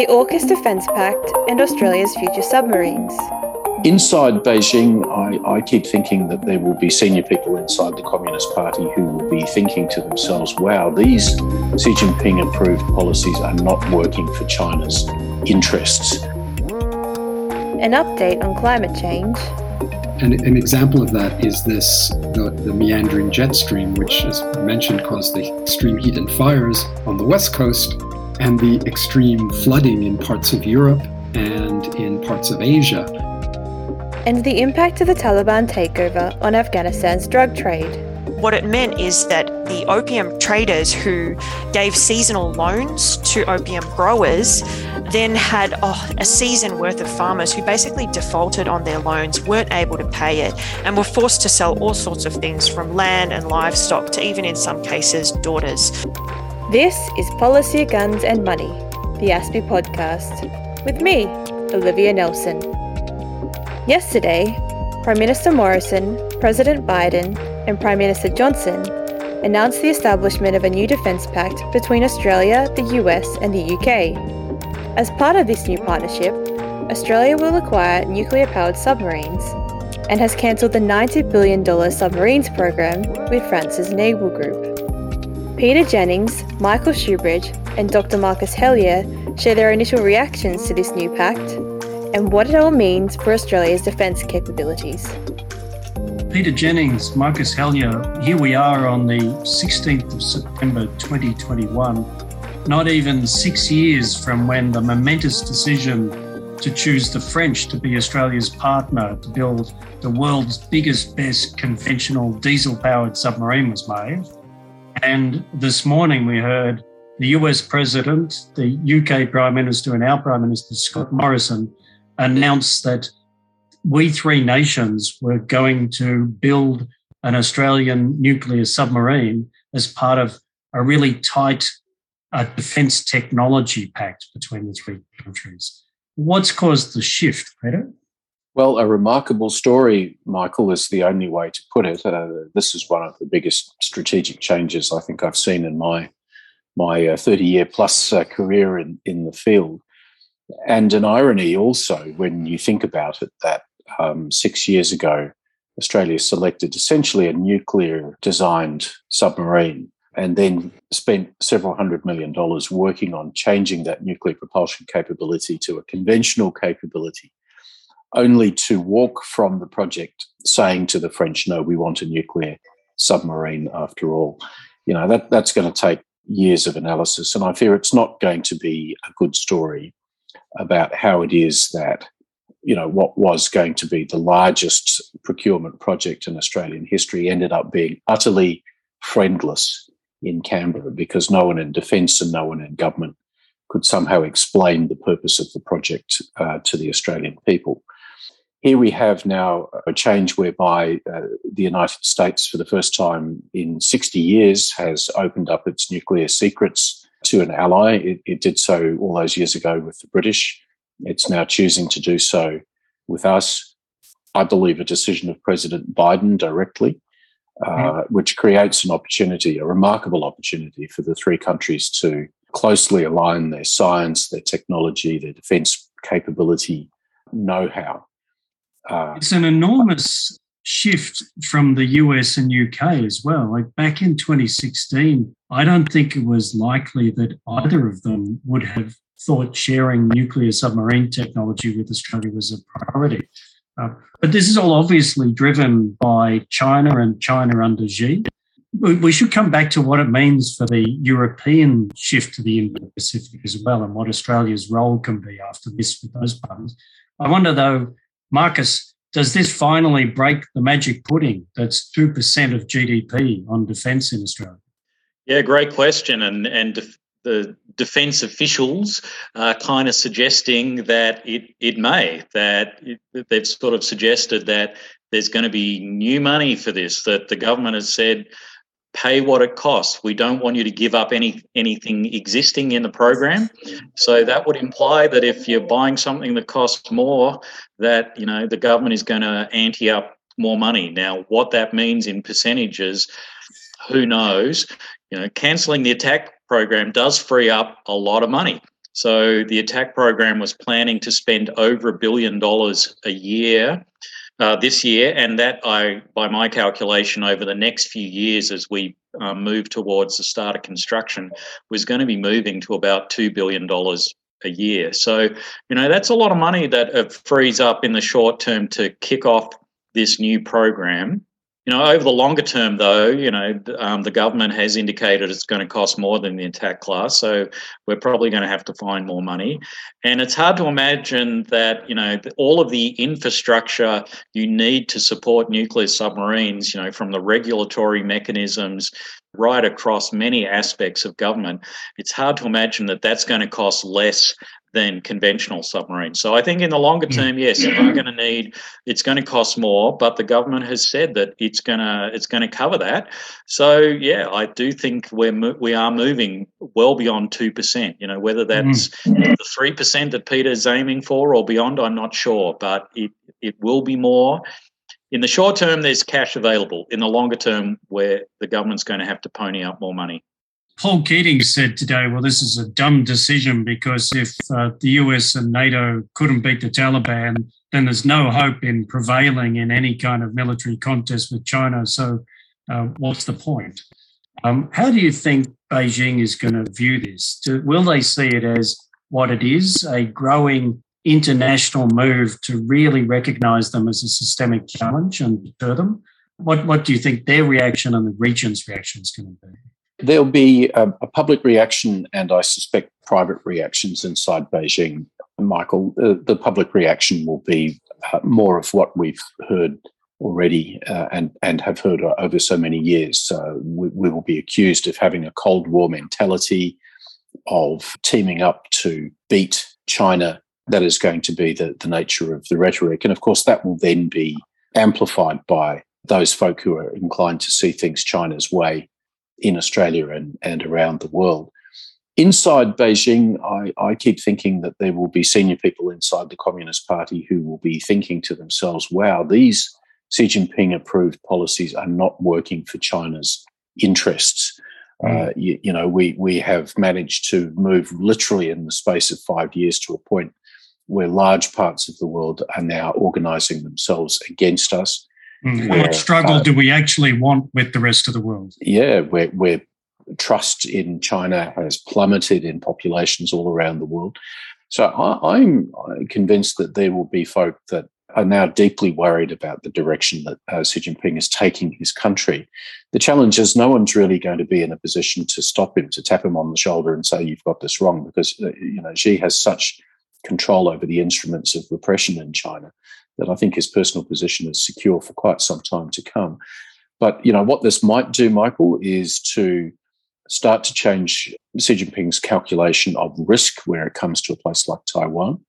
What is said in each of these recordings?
the AUKUS Defence Pact, and Australia's future submarines. Inside Beijing, I, I, keep thinking that there will be senior people inside the Communist Party who will be thinking to themselves, wow, these Xi Jinping approved policies are not working for China's interests. An update on climate change. And an example of that is this the, the meandering jet stream, which, as mentioned, caused the extreme heat and fires on the west coast and the extreme flooding in parts of Europe and in parts of Asia and the impact of the Taliban takeover on Afghanistan's drug trade. What it meant is that the opium traders who gave seasonal loans to opium growers then had oh, a season worth of farmers who basically defaulted on their loans, weren't able to pay it, and were forced to sell all sorts of things from land and livestock to even in some cases daughters. This is Policy, Guns and Money, the ASPI podcast, with me, Olivia Nelson. Yesterday, Prime Minister Morrison, President Biden, and Prime Minister Johnson announced the establishment of a new defence pact between Australia, the US, and the UK. As part of this new partnership, Australia will acquire nuclear powered submarines and has cancelled the $90 billion submarines program with France's Naval Group. Peter Jennings, Michael Shoebridge, and Dr. Marcus Hellyer share their initial reactions to this new pact and what it all means for Australia's defence capabilities. Peter Jennings, Marcus Hellyer, here we are on the 16th of September 2021, not even six years from when the momentous decision to choose the French to be Australia's partner to build the world's biggest, best conventional diesel powered submarine was made. And this morning we heard the US President, the UK Prime Minister, and our Prime Minister, Scott Morrison, announced that we three nations were going to build an Australian nuclear submarine as part of a really tight uh, defence technology pact between the three countries. What's caused the shift, Peter? Well, a remarkable story, Michael, is the only way to put it. Uh, this is one of the biggest strategic changes I think I've seen in my my uh, 30 year plus uh, career in, in the field. And an irony also when you think about it that um, six years ago, Australia selected essentially a nuclear designed submarine and then spent several hundred million dollars working on changing that nuclear propulsion capability to a conventional capability, only to walk from the project saying to the French, no, we want a nuclear submarine after all. You know, that, that's going to take years of analysis. And I fear it's not going to be a good story about how it is that you know what was going to be the largest procurement project in Australian history ended up being utterly friendless in Canberra because no one in defence and no one in government could somehow explain the purpose of the project uh, to the Australian people. Here we have now a change whereby uh, the United States, for the first time in 60 years, has opened up its nuclear secrets to an ally. It, it, did so all those years ago with the British. It's now choosing to do so with us. I believe a decision of President Biden directly, uh, mm-hmm. which creates an opportunity, a remarkable opportunity for the three countries to closely align their science, their technology, their defense capability, know how. Uh, it's an enormous shift from the US and UK as well. Like back in 2016, I don't think it was likely that either of them would have thought sharing nuclear submarine technology with Australia was a priority. Uh, but this is all obviously driven by China and China under Xi. We should come back to what it means for the European shift to the Indo Pacific as well and what Australia's role can be after this with those partners. I wonder, though, Marcus, does this finally break the magic pudding that's 2% of GDP on defence in Australia? Yeah, great question. And, and def- the defence officials are kind of suggesting that it, it may, that it, they've sort of suggested that there's going to be new money for this, that the government has said, pay what it costs. We don't want you to give up any anything existing in the program. So that would imply that if you're buying something that costs more, that you know the government is going to ante up more money. Now, what that means in percentages, who knows? You know, cancelling the attack program does free up a lot of money. So the attack program was planning to spend over a billion dollars a year uh, this year, and that I, by my calculation, over the next few years, as we um, move towards the start of construction, was going to be moving to about two billion dollars a year. So, you know, that's a lot of money that uh, frees up in the short term to kick off this new program. You know, over the longer term, though, you know, um, the government has indicated it's going to cost more than the attack class. So we're probably going to have to find more money. And it's hard to imagine that, you know, all of the infrastructure you need to support nuclear submarines, you know, from the regulatory mechanisms right across many aspects of government, it's hard to imagine that that's going to cost less than conventional submarines. So I think in the longer hmm. term, yes, we are going to need it's going to cost more, but the government has said that it's going to it's going to cover that. So yeah, I do think we're we are moving well beyond two percent. You know, whether that's mm. the three percent that Peter's aiming for or beyond, I'm not sure, but it it will be more. In the short term, there's cash available. In the longer term, where the government's going to have to pony up more money. Paul Keating said today, well, this is a dumb decision because if uh, the US and NATO couldn't beat the Taliban, then there's no hope in prevailing in any kind of military contest with China. So, uh, what's the point? Um, how do you think Beijing is going to view this? Do, will they see it as what it is, a growing international move to really recognize them as a systemic challenge and deter them? What, what do you think their reaction and the region's reaction is going to be? There'll be a, a, public reaction and I suspect private reactions inside Beijing, Michael. Uh, the public reaction will be uh, more of what we've heard already uh, and, and have heard over so many years. So we, we will be accused of having a Cold War mentality, of teaming up to beat China. That is going to be the, the nature of the rhetoric. And of course, that will then be amplified by those folk who are inclined to see things China's way in Australia and, and around the world. Inside Beijing, I, I keep thinking that there will be senior people inside the Communist Party who will be thinking to themselves, wow, these Xi Jinping approved policies are not working for China's interests. Mm. Uh, you, you, know, we we have managed to move literally in the space of five years to a point where large parts of the world are now organizing themselves against us. Mm. Where, what struggle uh, do we actually want with the rest of the world? Yeah, where, where trust in China has plummeted in populations all around the world. So I, I'm convinced that there will be folk that are now deeply worried about the direction that uh, Xi Jinping is taking his country. The challenge is no one's really going to be in a position to stop him, to tap him on the shoulder and say, you've got this wrong, because, uh, you know, Xi has such control over the instruments of repression in China that I think his personal position is secure for quite some time to come. But you know what this might do, Michael, is to start to change Xi Jinping's calculation of risk where it comes to a place like Taiwan.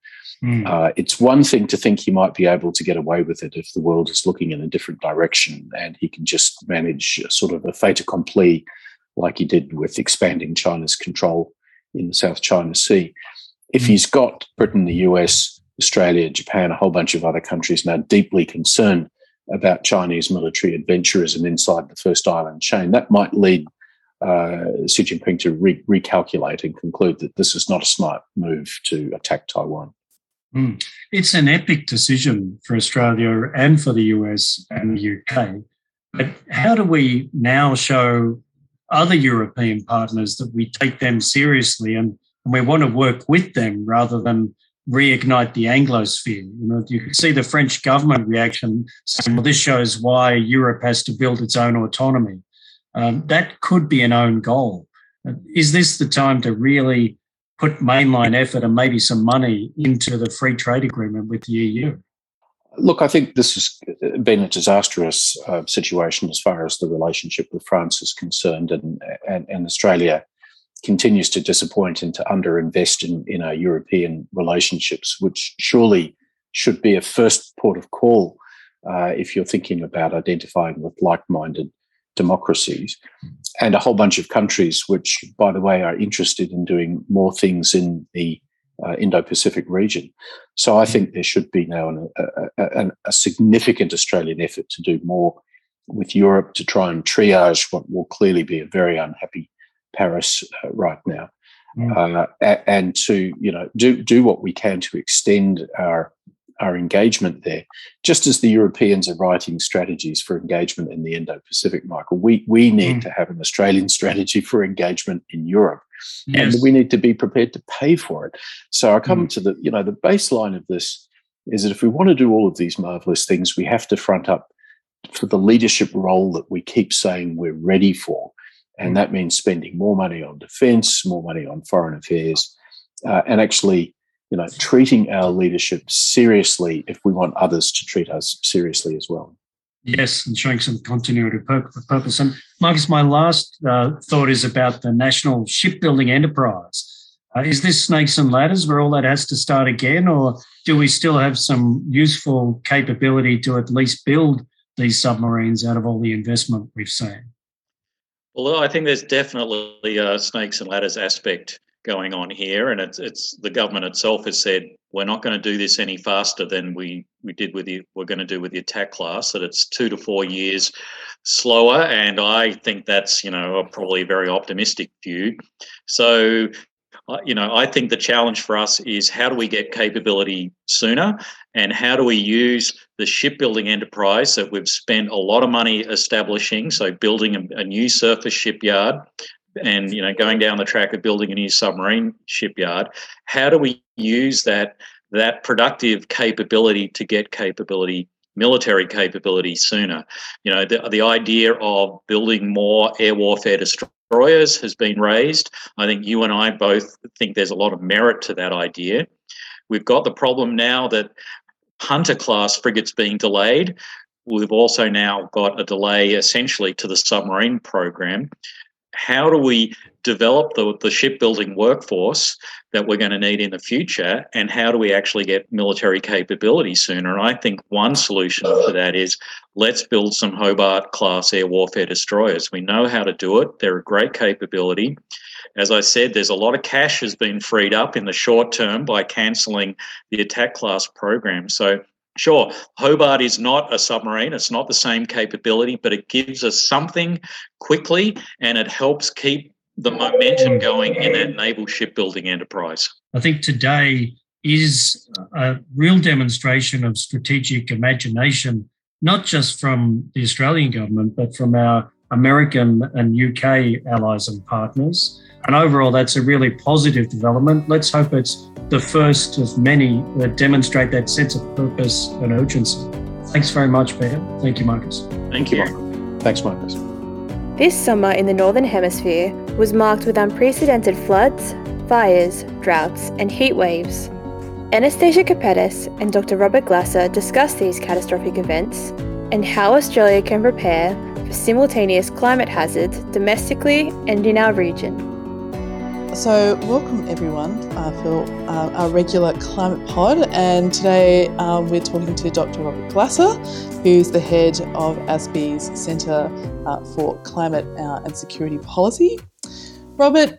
Mm. Uh, it's one thing to think he might be able to get away with it if the world is looking in a different direction and he can just manage sort of a fait accompli like he did with expanding China's control in the South China Sea. If mm. he's got Britain, the US, Australia, Japan, a whole bunch of other countries now deeply concerned about Chinese military adventurism inside the first island chain. That might lead uh, Xi Jinping to re- recalculate and conclude that this is not a smart move to attack Taiwan. Mm. It's an epic decision for Australia and for the US and the UK. But how do we now show other European partners that we take them seriously and, and we want to work with them rather than reignite the Anglosphere. You know, you can see the French government reaction saying, well, this shows why Europe has to build its own autonomy. Um, that could be an own goal. Is this the time to really put mainline effort and maybe some money into the free trade agreement with the EU? Look, I think this has been a disastrous uh, situation as far as the relationship with France is concerned, and, and, and Australia continues to disappoint and to underinvest in, in our European relationships, which surely should be a first port of call uh, if you're thinking about identifying with like minded democracies. And a whole bunch of countries, which, by the way, are interested in doing more things in the uh, Indo Pacific region. So I think there should be now an, a, a, a significant Australian effort to do more with Europe to try and triage what will clearly be a very unhappy Paris uh, right now. mm. uh, and to you know do do what we can to extend our our engagement there. Just as the Europeans are writing strategies for engagement in the Indo-Pacific, Michael, we we need mm. to have an Australian strategy for engagement in Europe, yes. and we need to be prepared to pay for it. So I come mm. to the you know the baseline of this is that if we want to do all of these marvelous things, we have to front up for the leadership role that we keep saying we're ready for. And that means spending more money on defense, more money on foreign affairs, uh, and actually, you know, treating our leadership seriously if we want others to treat us seriously as well. Yes, and showing some continuity of purpose. And Marcus, my last uh, thought is about the national shipbuilding enterprise. Uh, is this snakes and ladders where all that has to start again, or do we still have some useful capability to at least build these submarines out of all the investment we've seen? Well, I think there's definitely a snakes and ladders aspect going on here, and it's it's the government itself has said we're not going to do this any faster than we we did with the we're going to do with the attack class. That it's two to four years slower, and I think that's you know probably a very optimistic view. So you know, I think the challenge for us is how do we get capability sooner? And how do we use the shipbuilding enterprise that we've spent a lot of money establishing, so building a, a new surface shipyard and you know going down the track of building a new submarine shipyard, how do we use that that productive capability to get capability military capability sooner. You know, the, the idea of building more air warfare destroyers has been raised. I think you and I both think there's a lot of merit to that idea. We've got the problem now that Hunter class frigates being delayed. We've also now got a delay essentially to the submarine program. How do we develop the, the shipbuilding workforce that we're going to need in the future and how do we actually get military capability sooner? And i think one solution for that is let's build some hobart class air warfare destroyers. We know how to do it. They're a great capability. As i said there's a lot of cash has been freed up in the short term by cancelling the attack class program. So Sure, Hobart is not a submarine. It's not the same capability, but it gives us something quickly and it helps keep the momentum going in that naval shipbuilding enterprise? I think today is a real demonstration of strategic imagination, not just from the Australian government, but from our American and UK allies and partners. And overall, that's a really positive development. Let's hope it's the first of many that demonstrate that sense of purpose and urgency. Thanks very much, Peter. Thank you, Marcus. Thank you. Thanks, Marcus. This summer in the Northern Hemisphere was marked with unprecedented floods, fires, droughts, and heat waves. Anastasia Kapetas and Dr. Robert Glasser discussed these catastrophic events and how Australia can prepare for simultaneous climate hazards domestically and in our region. So, welcome everyone uh, for uh, our regular climate pod, and today uh, we're talking to Dr. Robert Glasser, who's the head of ASPI's Centre uh, for Climate uh, and Security Policy. Robert,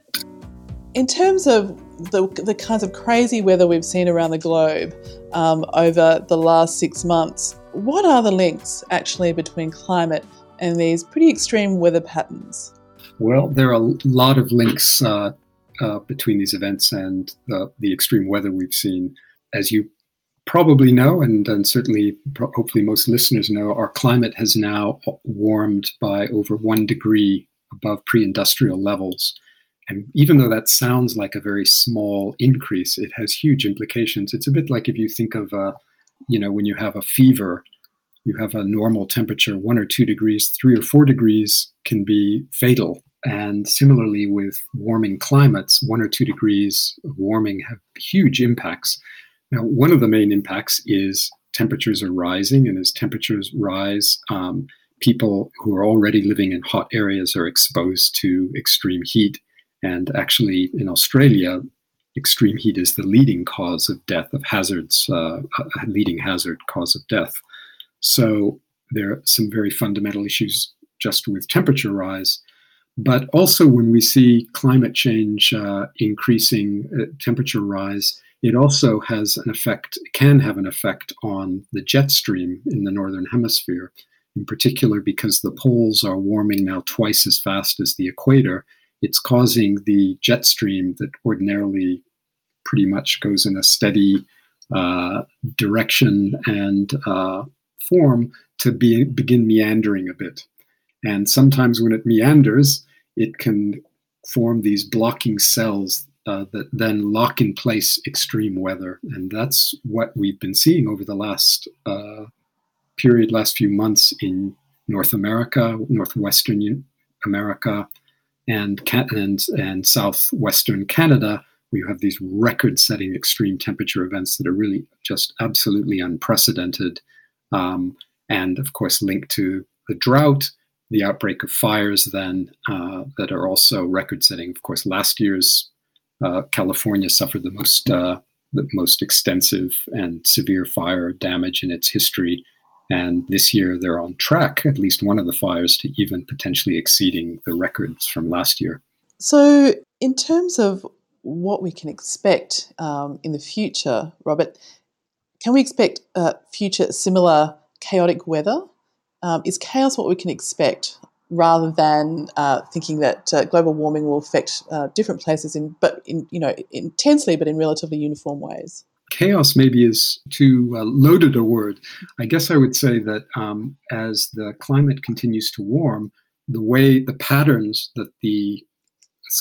in terms of the, the kinds of crazy weather we've seen around the globe um, over the last six months, what are the links actually between climate and these pretty extreme weather patterns? Well, there are a lot of links uh, uh, between these events and the, extreme weather we've seen. As you probably know, and, and certainly hopefully most listeners know, our climate has now warmed by over one degree above pre industrial levels. And even though that sounds like a very small increase, it has huge implications. It's a bit like if you think of, uh, you know, when you have a fever, you have a normal temperature, one or two degrees, three or four degrees can be fatal and similarly, with warming climates, one or two degrees of warming have huge impacts. Now, one of the main impacts is temperatures are rising, and as temperatures rise, um, people who are already living in hot areas are exposed to extreme heat. And actually, in Australia, extreme heat is the leading cause of death, of hazards, uh, a leading hazard cause of death. So there are some very fundamental issues just with temperature rise. But also, when we see climate change uh, increasing uh, temperature rise, it also has an effect, can have an effect on the jet stream in the northern hemisphere, in particular because the poles are warming now twice as fast as the equator. it's causing the jet stream that ordinarily pretty much goes in a steady uh, direction and uh, form to be, begin meandering a bit. And sometimes when it meanders, it can form these blocking cells uh, that then lock in place extreme weather. And that's what we've been seeing over the last uh, period, last few months in North America, Northwestern America, and, and, and southwestern Canada. We have these record setting extreme temperature events that are really just absolutely unprecedented. Um, and of course, linked to the drought the outbreak of fires then uh, that are also record setting. Of course, last year's uh, California suffered the most uh, the most extensive and severe fire damage in its history. And this year, they're on track, at least one of the fires, to even potentially exceeding the records from last year. So, in terms of what we can expect um, in the future, Robert, can we expect uh, future similar chaotic weather? Um, is chaos what we can expect rather than uh, thinking that uh, global warming will affect uh, different places in, but in, you know, intensely, but in relatively uniform ways? Chaos maybe is too uh, loaded a word. I guess I would say that um, as the climate continues to warm, the way the patterns that the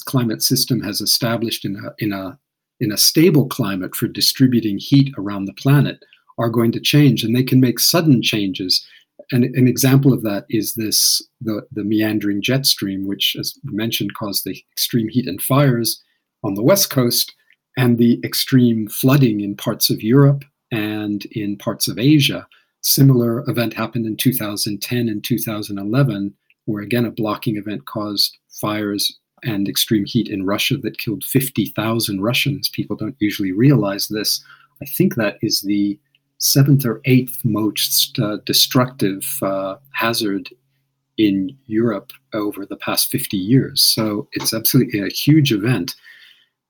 climate system has established in a in a in a stable climate for distributing heat around the planet are going to change, and they can make sudden changes an, an example of that is this the, the meandering jet stream, which, as mentioned, caused the extreme heat and fires on the west coast and the extreme flooding in parts of Europe and in parts of Asia. Similar event happened in 2010 and 2011, where again a blocking event caused fires and extreme heat in Russia that killed 50,000 Russians. People don't usually realize this. I think that is the seventh or eighth most uh, destructive uh, hazard in Europe over the past 50 years. So it's absolutely a huge event.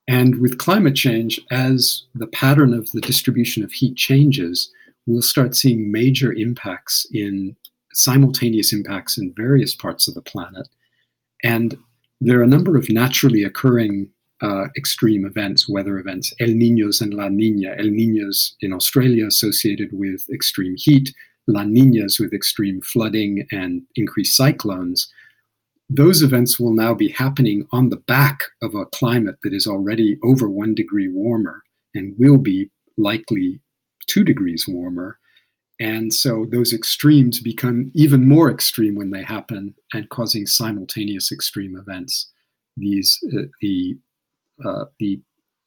And with climate change, as the pattern of the distribution of heat changes, we'll start seeing major impacts in simultaneous impacts in various parts of the planet. And there are a number of naturally occurring uh, extreme events, weather events, El Niños and La Nina. El Niños in Australia associated with extreme heat, La Ninas with extreme flooding and increased cyclones. Those events will now be happening on the back of a climate that is already over one degree warmer and will be likely two degrees warmer. And so those extremes become even more extreme when they happen and causing simultaneous extreme events. These, uh, the uh, the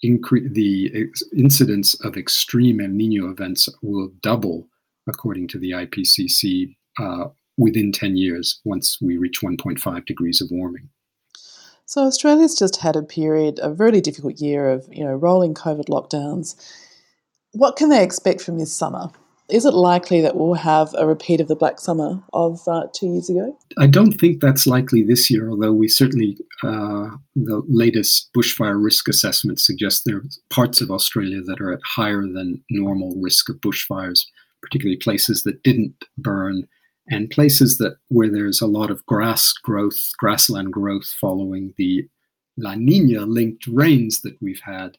incre- the incidence of extreme El Nino events will double, according to the IPCC, uh, within 10 years once we reach 1.5 degrees of warming. So Australia's just had a period, a really difficult year of you know rolling COVID lockdowns. What can they expect from this summer? Is it likely that we'll have a repeat of the Black Summer of uh, two years ago? I don't think that's likely this year, although we certainly, uh, the latest bushfire risk assessment suggests there are parts of Australia that are at higher than normal risk of bushfires, particularly places that didn't burn and places that where there's a lot of grass growth, grassland growth following the La Nina linked rains that we've had.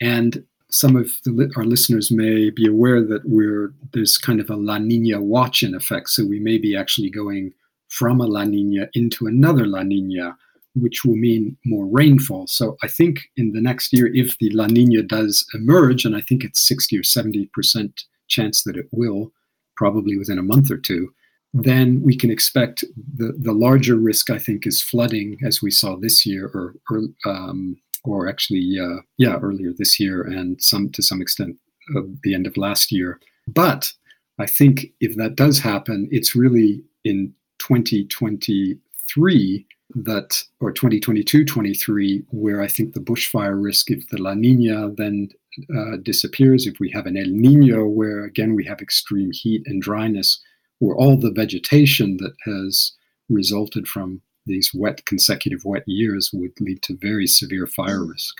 And some of the, our listeners may be aware that we're there's kind of a La Nina watch in effect. So we may be actually going from a La Nina into another La Nina, which will mean more rainfall. So I think in the next year, if the La Nina does emerge, and I think it's 60 or 70 percent chance that it will, probably within a month or two, then we can expect the, the larger risk, I think, is flooding, as we saw this year, or, or um, or actually, uh, yeah, earlier this year and some to some extent uh, the end of last year. But I think if that does happen, it's really in 2023 that, or 2022 23, where I think the bushfire risk, if the La Nina then uh, disappears, if we have an El Nino, where again we have extreme heat and dryness, where all the vegetation that has resulted from these wet consecutive wet years would lead to very severe fire mm. risk.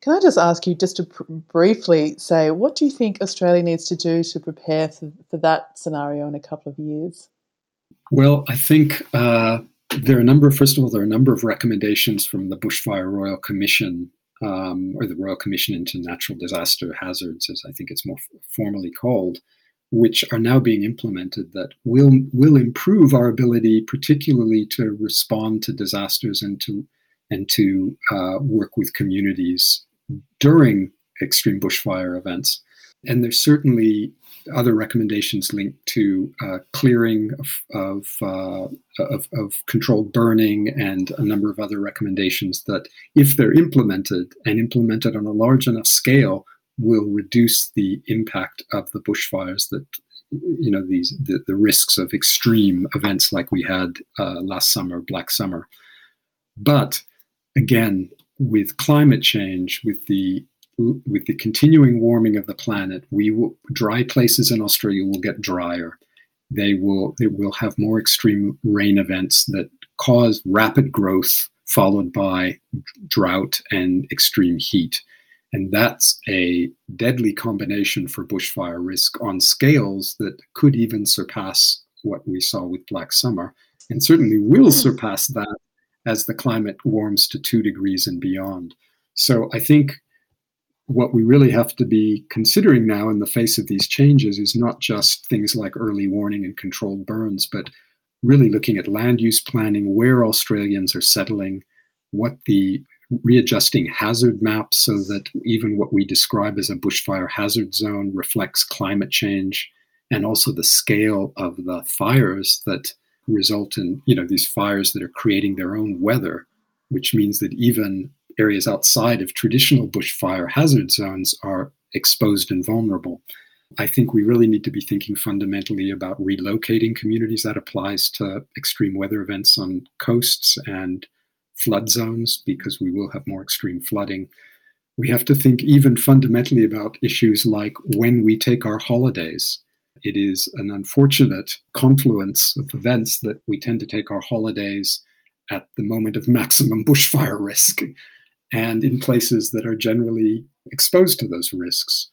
Can I just ask you just to pr- briefly say what do you think Australia needs to do to prepare for, for that scenario in a couple of years? Well, I think uh, there are a number. Of, First of all, there are a number of recommendations from the Bushfire Royal Commission um, or the Royal Commission into Natural Disaster Hazards, as I think it's more formally called, which are now being implemented that will will improve our ability, particularly to respond to disasters and to and to uh, work with communities during extreme bushfire events. And there's certainly other recommendations linked to uh, clearing of of, uh, of, of, controlled burning and a number of other recommendations that, if they're implemented and implemented on a large enough scale, will reduce the impact of the bushfires that you know these the, the risks of extreme events like we had uh, last summer, Black Summer. But again, with climate change, with the with the continuing warming of the planet, we will dry places in Australia will get drier. They will they will have more extreme rain events that cause rapid growth followed by drought and extreme heat. And that's a deadly combination for bushfire risk on scales that could even surpass what we saw with Black Summer, and certainly will hmm. surpass that as the climate warms to two degrees and beyond. So I think what we really have to be considering now in the face of these changes is not just things like early warning and controlled burns, but really looking at land use planning, where Australians are settling, what the readjusting hazard maps so that even what we describe as a bushfire hazard zone reflects climate change and also the scale of the fires that result in you know these fires that are creating their own weather which means that even areas outside of traditional bushfire hazard zones are exposed and vulnerable. I think we really need to be thinking fundamentally about relocating communities. That applies to extreme weather events on coasts and flood zones because we will have more extreme flooding. We have to think even fundamentally about issues like when we take our holidays. It is an unfortunate confluence of events that we tend to take our holidays at the moment of maximum bushfire risk and in places that are generally exposed to those risks.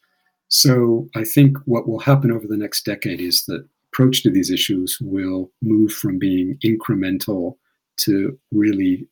So I think what will happen over the next decade is that approach to these issues will move from being incremental to really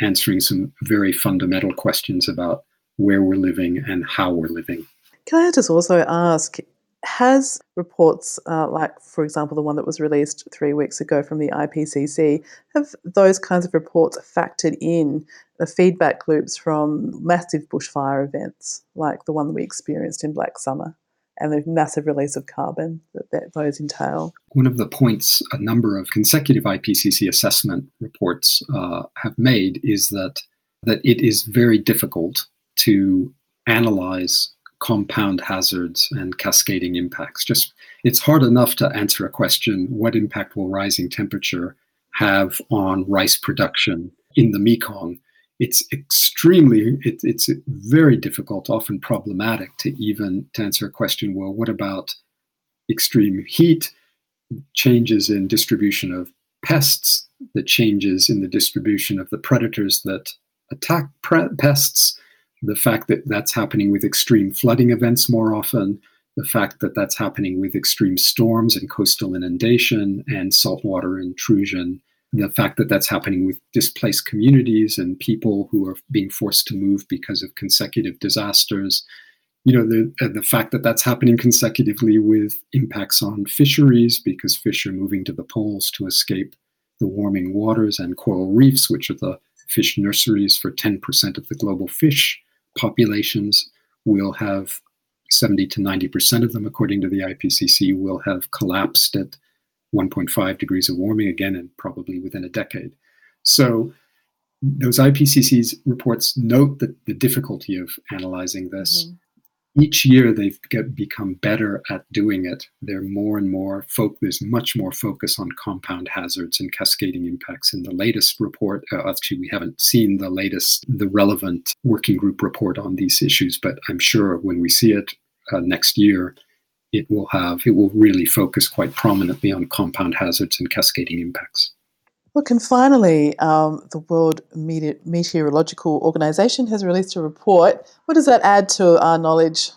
answering some very fundamental questions about where we're living and how we're living. Can I just also ask has reports uh, like, for example, the one that was released three weeks ago from the IPCC, have those kinds of reports factored in the feedback loops from massive bushfire events like the one that we experienced in Black Summer? And the massive release of carbon that, that, those entail. One of the points a number of consecutive IPCC assessment reports uh, have made is that that it is very difficult to analyze compound hazards and cascading impacts. Just it's hard enough to answer a question what impact will rising temperature have on rice production in the Mekong? It's extremely it, it's very difficult, often problematic to even to answer a question, well, what about extreme heat, changes in distribution of pests, the changes in the distribution of the predators that attack pre- pests, the fact that that's happening with extreme flooding events more often, the fact that that's happening with extreme storms and coastal inundation and saltwater intrusion, the fact that that's happening with displaced communities and people who are being forced to move because of consecutive disasters. You know, the, uh, the fact that that's happening consecutively with impacts on fisheries because fish are moving to the poles to escape the warming waters and coral reefs, which are the fish nurseries for 10% of the global fish populations will have 70 to 90% of them, according to the IPCC, will have collapsed at 1.5 degrees of warming again, and probably within a decade. So, those IPCC's reports note that the difficulty of analyzing this. Mm-hmm each year they've get, become better at doing it. They're more and more fo- there's much more focus on compound hazards and cascading impacts. In the latest report, uh, actually we haven't seen the latest, the relevant working group report on these issues, but I'm sure when we see it uh, next year, it will have it will really focus quite prominently on compound hazards and cascading impacts. Look, and finally, um, the World Meteorological Organization has released a report. What does that add to our knowledge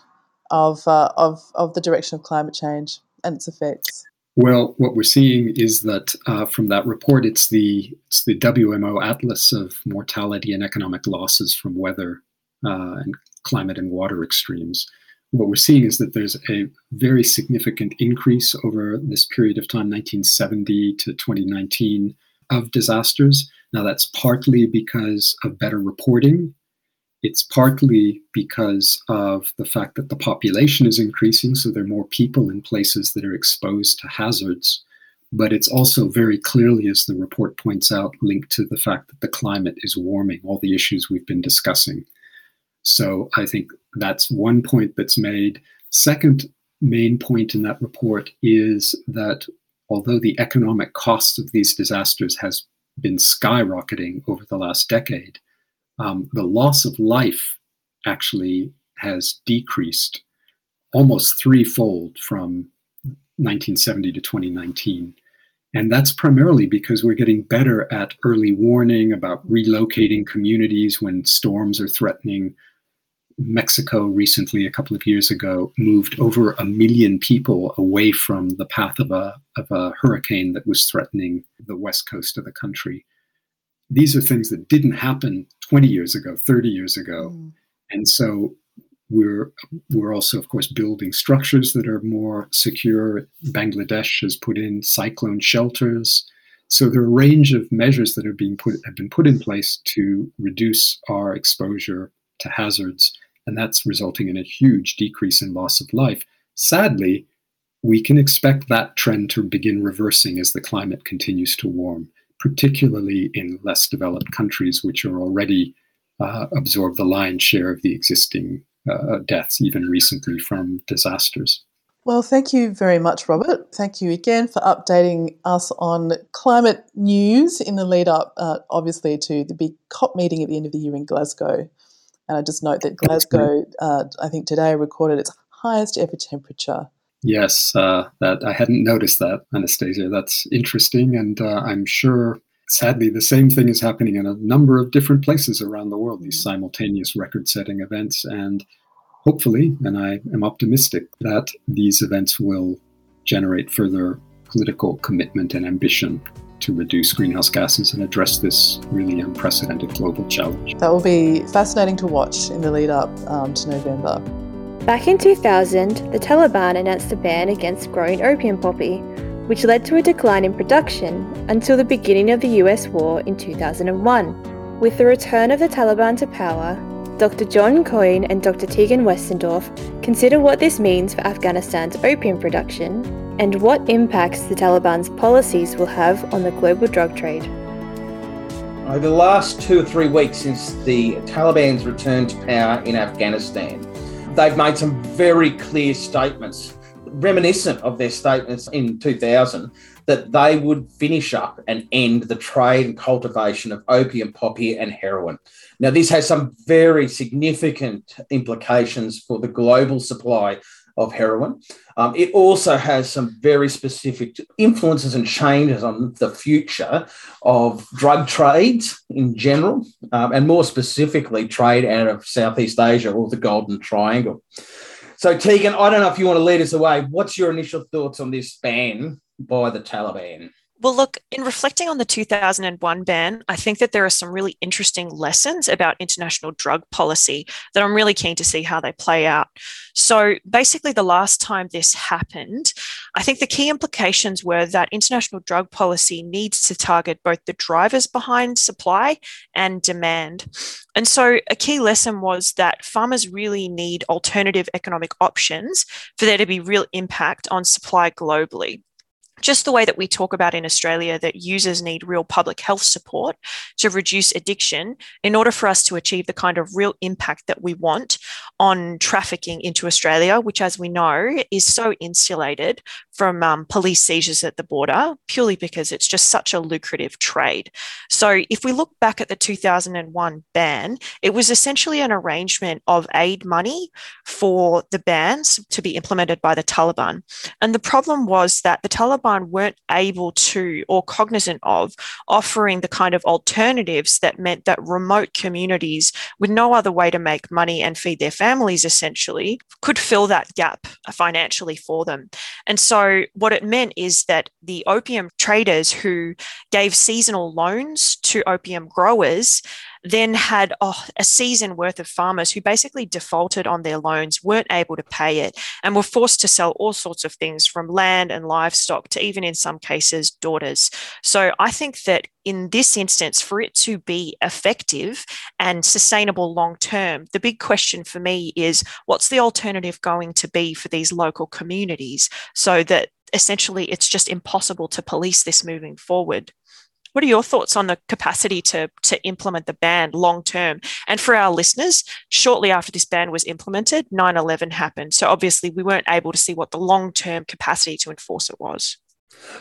of, uh, of, of the direction of climate change and its effects? Well, what we're seeing is that uh, from that report, it's the it's the WMO Atlas of mortality and economic losses from weather uh, and climate and water extremes. What we're seeing is that there's a very significant increase over this period of time, 1970 to 2019, of disasters. Now, that's partly because of better reporting it's partly because of the fact that the population is increasing, so there are more people in places that are exposed to hazards. But it's also very clearly, as the report points out, linked to the fact that the climate is warming, all the issues we've been discussing. So I think that's one point that's made. Second main point in that report is that although the economic cost of these disasters has been skyrocketing over the last decade, um, the loss of life actually has decreased almost threefold from 1970 to 2019. And that's primarily because we're getting better at early warning about relocating communities when storms are threatening. Mexico recently, a couple of years ago, moved over a million people away from the path of a, of a hurricane that was threatening the west coast of the country these are things that didn't happen 20 years ago, 30 years ago. Mm. And so we're we're also, of course, building structures that are more secure. Bangladesh has put in cyclone shelters. So there are a range of measures that are being put have been put in place to reduce our exposure to hazards, and that's resulting in a huge decrease in loss of life. Sadly, we can expect that trend to begin reversing as the climate continues to warm particularly in less developed countries, which are already uh, absorb the lion's share of the existing uh, deaths, even recently from disasters. Well, thank you very much, Robert. Thank you again for updating us on climate news in the lead up, uh, obviously, to the big COP meeting at the end of the year in Glasgow. And I just note that Glasgow, uh, I think today, recorded its highest ever temperature Yes, uh, that I hadn't noticed that, Anastasia. That's interesting, and uh, I'm sure, sadly, the same thing is happening in a number of different places around the world. These simultaneous record-setting events, and hopefully, and I am optimistic that these events will generate further political commitment and ambition to reduce greenhouse gases and address this really unprecedented global challenge. That will be fascinating to watch in the lead up um, to November. Back in 2000, the Taliban announced a ban against growing opium poppy, which led to a decline in production until the beginning of the US war in 2001. With the return of the Taliban to power, Dr. John Coyne and Dr. Teagan Westendorf consider what this means for Afghanistan's opium production and what impacts the Taliban's policies will have on the global drug trade. Over the last two or three weeks since the Taliban's return to power in Afghanistan, they've made some very clear statements, reminiscent of their statements in 2000, that they would finish up and end the trade and cultivation of opium, poppy, and heroin. Now, this has some very significant implications for the global supply of heroin. Um, it also has some very specific influences and changes on the future of drug trades in general, um, and more specifically, trade out of Southeast Asia or the Golden Triangle. So, Teagan, I don't know if you want to lead us away. What's your initial thoughts on this ban by the Taliban? Well, look, in reflecting on the 2001 ban, I think that there are some really interesting lessons about international drug policy that I'm really keen to see how they play out. So, basically, the last time this happened, I think the key implications were that international drug policy needs to target both the drivers behind supply and demand. And so, a key lesson was that farmers really need alternative economic options for there to be real impact on supply globally just the way that we talk about in Australia that users need real public health support to reduce addiction in order for us to achieve the kind of real impact that we want on trafficking into Australia, which, as we know, is so insulated from um, police seizures at the border purely because it's just such a lucrative trade. So, if we look back at the 2001 ban, it was essentially an arrangement of aid money for the bans to be implemented by the Taliban. And the problem was that the Taliban Weren't able to or cognizant of offering the kind of alternatives that meant that remote communities with no other way to make money and feed their families essentially could fill that gap financially for them. And so what it meant is that the opium traders who gave seasonal loans to opium growers then had oh, a season worth of farmers who basically defaulted on their loans, weren't able to pay it, and were forced to sell all sorts of things from land and livestock to even in some cases daughters. So I think that in this instance, for it to be effective and sustainable long term, the big question for me is what's the alternative going to be for these local communities so that essentially it's just impossible to police this moving forward? What are your thoughts on the capacity to, to implement the ban long term? And for our listeners, shortly after this ban was implemented, 9 11 happened. So obviously, we weren't able to see what the long term capacity to enforce it was.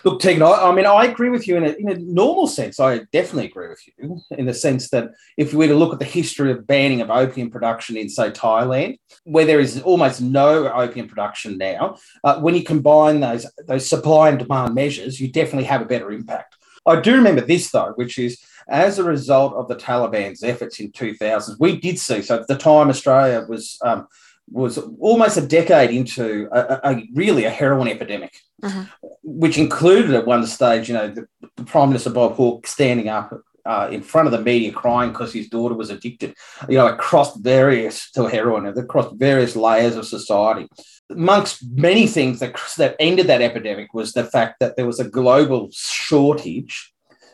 Look, Teagan, I, I, mean, I agree with you in a, in a normal sense. I definitely agree with you in the sense that if we were to look at the history of banning of opium production in, say, Thailand, where there is almost no opium production now, uh, when you combine those, those supply and demand measures, you definitely have a better impact. I do remember this though, which is as a result of the Taliban's efforts in 2000, we did see. So at the time, Australia was um, was almost a decade into a, a, really a heroin epidemic, mm-hmm. which included at one stage, you know, the, the Prime Minister Bob Hawke standing up uh, in front of the media crying because his daughter was addicted, you know, across various to heroin, across various layers of society amongst many things that, that ended that epidemic was the fact that there was a global shortage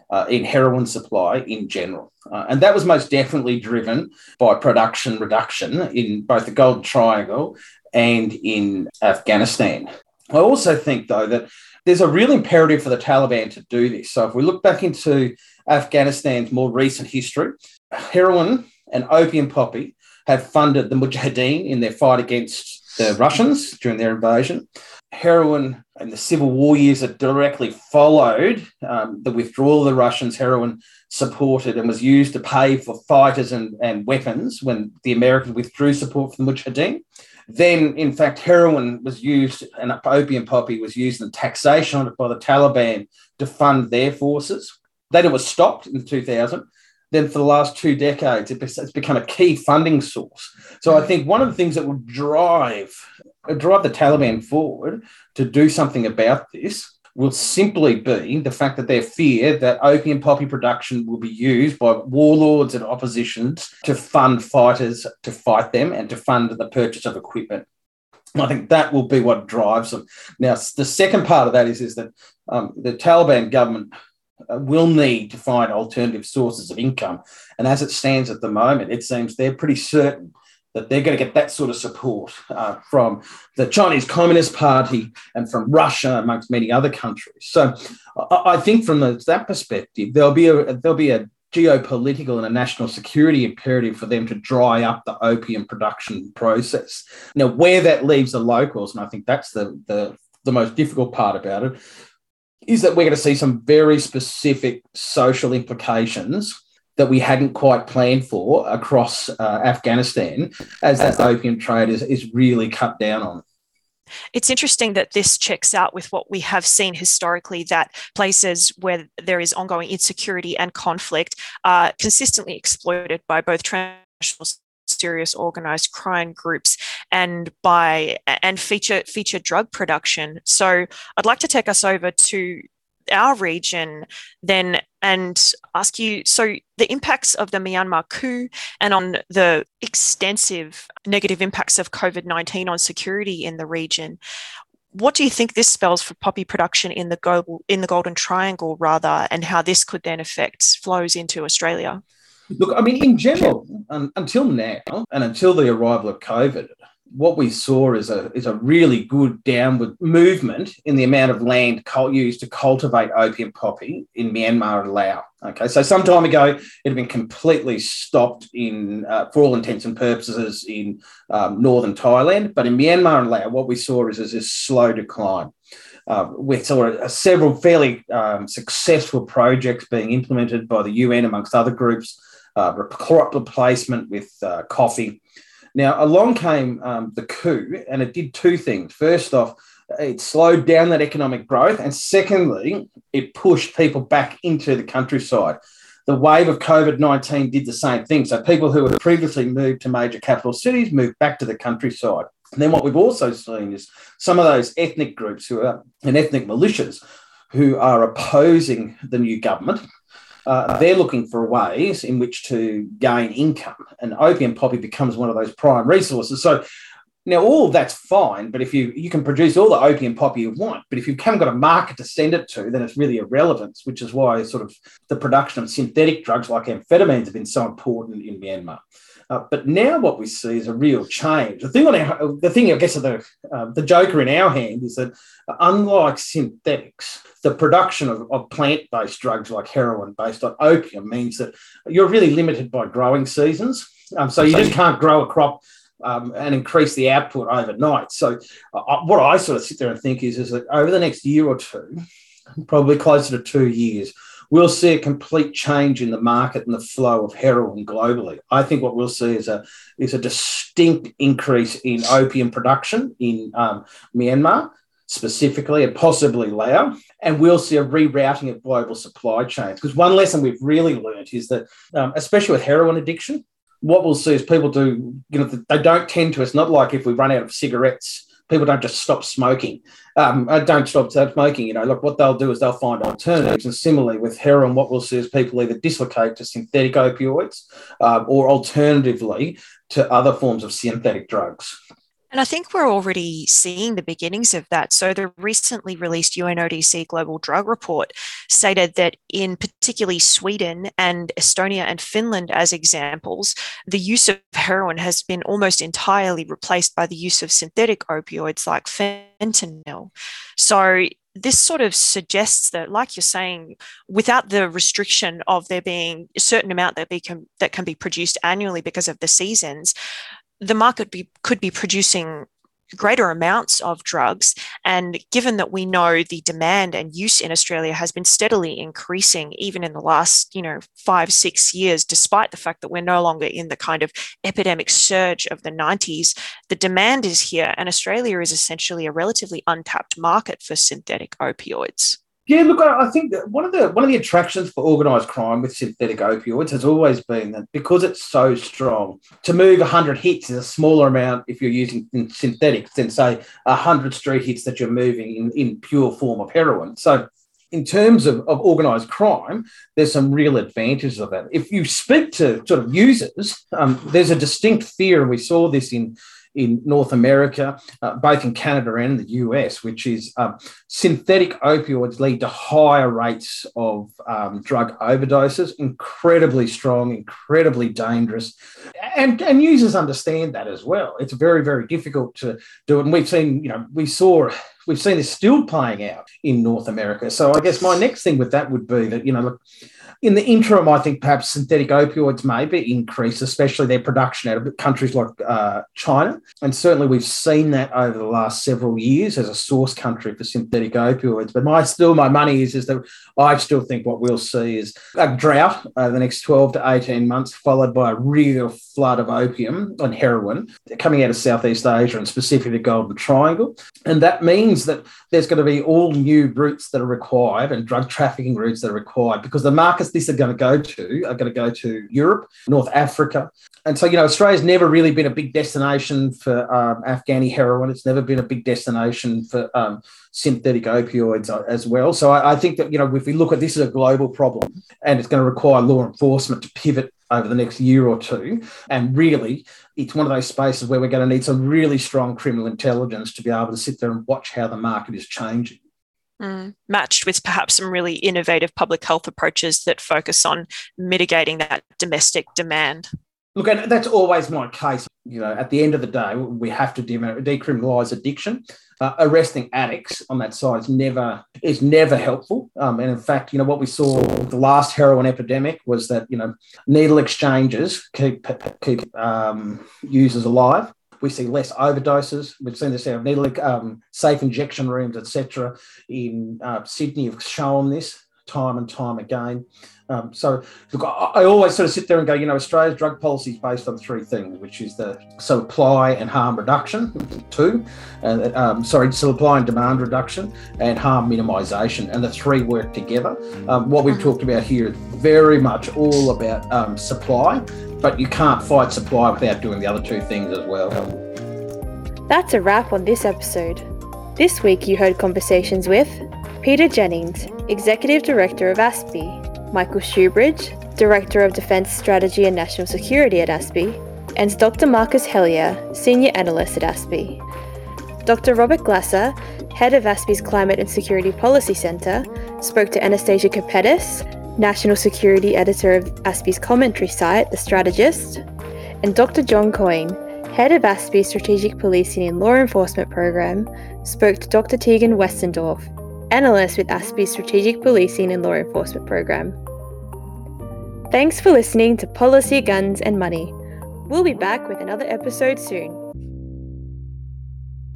uh, in heroin supply in general. Uh, and that was most definitely driven by production reduction in both the Golden Triangle and in Afghanistan. I also think, though, that there's a real imperative for the Taliban to do this. So if we look back into Afghanistan's more recent history, heroin and opium poppy have funded the Mujahideen in their fight against the Russians during their invasion. Heroin and the civil war years that directly followed um, the withdrawal of the Russians, heroin supported and was used to pay for fighters and, and weapons when the Americans withdrew support from the Mujahideen. Then, in fact, heroin was used and opium poppy was used in taxation by the Taliban to fund their forces. Then it was stopped in 2000 then for the last two decades, it's become a key funding source. So I think one of the things that will drive drive the Taliban forward to do something about this will simply be the fact that they fear that opium poppy production will be used by warlords and oppositions to fund fighters to fight them and to fund the purchase of equipment. I think that will be what drives them. Now, the second part of that is, is that um, the Taliban government uh, will need to find alternative sources of income. And as it stands at the moment, it seems they're pretty certain that they're going to get that sort of support uh, from the Chinese Communist Party and from Russia, amongst many other countries. So I, I think from the, that perspective, there'll be a there'll be a geopolitical and a national security imperative for them to dry up the opium production process. Now, where that leaves the locals, and I think that's the the, the most difficult part about it, is that we're going to see some very specific social implications that we hadn't quite planned for across uh, Afghanistan as that opium trade is, is really cut down on. It's interesting that this checks out with what we have seen historically that places where there is ongoing insecurity and conflict are consistently exploited by both transnational serious organized crime groups and by and feature feature drug production. So I'd like to take us over to our region then and ask you so the impacts of the Myanmar coup and on the extensive negative impacts of COVID-19 on security in the region what do you think this spells for poppy production in the global in the golden triangle rather and how this could then affect flows into australia Look, I mean, in general, um, until now and until the arrival of COVID, what we saw is a is a really good downward movement in the amount of land used to cultivate opium poppy in Myanmar and Laos. Okay, so some time ago it had been completely stopped in, uh, for all intents and purposes, in um, northern Thailand. But in Myanmar and Laos, what we saw is, is a slow decline. Uh, we saw uh, several fairly um, successful projects being implemented by the UN amongst other groups uh, replacement with uh, coffee. Now, along came um, the coup, and it did two things. First off, it slowed down that economic growth. And secondly, it pushed people back into the countryside. The wave of COVID 19 did the same thing. So people who had previously moved to major capital cities moved back to the countryside. And then what we've also seen is some of those ethnic groups who are and ethnic militias who are opposing the new government. Uh, they're looking for ways in which to gain income, and opium poppy becomes one of those prime resources. So now, all that's fine, but if you you can produce all the opium poppy you want, but if you haven't got a market to send it to, then it's really irrelevant. Which is why sort of the production of synthetic drugs like amphetamines have been so important in Myanmar. Uh, but now what we see is a real change. The thing on our, the thing I guess of the uh, the joker in our hand is that unlike synthetics, the production of, of plant-based drugs like heroin based on opium means that you're really limited by growing seasons. Um, so you just can't grow a crop um, and increase the output overnight. So, uh, what I sort of sit there and think is, is that over the next year or two, probably closer to two years, we'll see a complete change in the market and the flow of heroin globally. I think what we'll see is a is a distinct increase in opium production in um, Myanmar specifically and possibly Laos. And we'll see a rerouting of global supply chains. Because one lesson we've really learned is that, um, especially with heroin addiction, what we'll see is people do, you know, they don't tend to, it's not like if we run out of cigarettes, people don't just stop smoking. Um, uh, don't stop smoking. You know, look, what they'll do is they'll find alternatives. And similarly with heroin, what we'll see is people either dislocate to synthetic opioids uh, or alternatively to other forms of synthetic drugs. And I think we're already seeing the beginnings of that. So, the recently released UNODC Global Drug Report stated that in particularly Sweden and Estonia and Finland, as examples, the use of heroin has been almost entirely replaced by the use of synthetic opioids like fentanyl. So, this sort of suggests that, like you're saying, without the restriction of there being a certain amount that, be that can be produced annually because of the seasons, the market be, could be producing greater amounts of drugs. And given that we know the demand and use in Australia has been steadily increasing, even in the last, you know, five, six years, despite the fact that we're no longer in the kind of epidemic surge of the 90s, the demand is here. And Australia is essentially a relatively untapped market for synthetic opioids. Yeah, look, I think that one of the one of the attractions for organised crime with synthetic opioids has always been that because it's so strong, to move 100 hits is a smaller amount if you're using synthetics than say 100 street hits that you're moving in, in pure form of heroin. So in terms of, of organised crime, there's some real advantages of that. If you speak to sort of users, um, there's a distinct fear, and we saw this in in North America, uh, both in Canada and the US, which is um, synthetic opioids lead to higher rates of um, drug overdoses, incredibly strong, incredibly dangerous. And, and users understand that as well. It's very, very difficult to do it. And we've seen, you know, we saw we've seen this still playing out in North America. So I guess my next thing with that would be that, you know, look, in the interim, I think perhaps synthetic opioids may be increased, especially their production out of countries like uh, China. And certainly we've seen that over the last several years as a source country for synthetic opioids. But my still my money is is that I still think what we'll see is a drought over the next 12 to 18 months, followed by a real flood of opium and heroin coming out of Southeast Asia and specifically the Golden Triangle. And that means that there's going to be all new routes that are required and drug trafficking routes that are required because the markets this are going to go to are going to go to Europe, North Africa. And so, you know, Australia's never really been a big destination for um, Afghani heroin. It's never been a big destination for um, synthetic opioids as well. So I, I think that, you know, if we look at this as a global problem and it's going to require law enforcement to pivot over the next year or two. And really, it's one of those spaces where we're going to need some really strong criminal intelligence to be able to sit there and watch how the market is changing. Mm, matched with perhaps some really innovative public health approaches that focus on mitigating that domestic demand. Look, and that's always my case. You know, at the end of the day, we have to decriminalise addiction. Uh, arresting addicts on that side is never is never helpful. Um, and in fact, you know what we saw the last heroin epidemic was that you know needle exchanges keep keep um, users alive. We see less overdoses. We've seen this out of needle, um, safe injection rooms, etc. In uh, Sydney have shown this. time and time again. Um, so, look, I, I, always sort of sit there and go, you know, Australia's drug policy is based on three things, which is the supply and harm reduction, two, and um, sorry, supply and demand reduction, and harm minimisation, and the three work together. Um, what we've mm-hmm. talked about here is very much all about um, supply, but you can't fight supply without doing the other two things as well. That's a wrap on this episode. This week you heard conversations with Peter Jennings, Executive Director of ASPI, Michael Shoebridge, Director of Defence Strategy and National Security at ASPI, and Dr. Marcus Hellyer, Senior Analyst at ASPI. Dr. Robert Glasser, Head of ASPI's Climate and Security Policy Centre, spoke to Anastasia Kapetas, National Security Editor of ASPI's commentary site, The Strategist, and Dr. John Coyne, Head of ASPI's Strategic Policing and Law Enforcement Program, spoke to Dr. Teagan Westendorf, Analyst with ASPI's Strategic Policing and Law Enforcement Program. Thanks for listening to Policy, Guns and Money. We'll be back with another episode soon.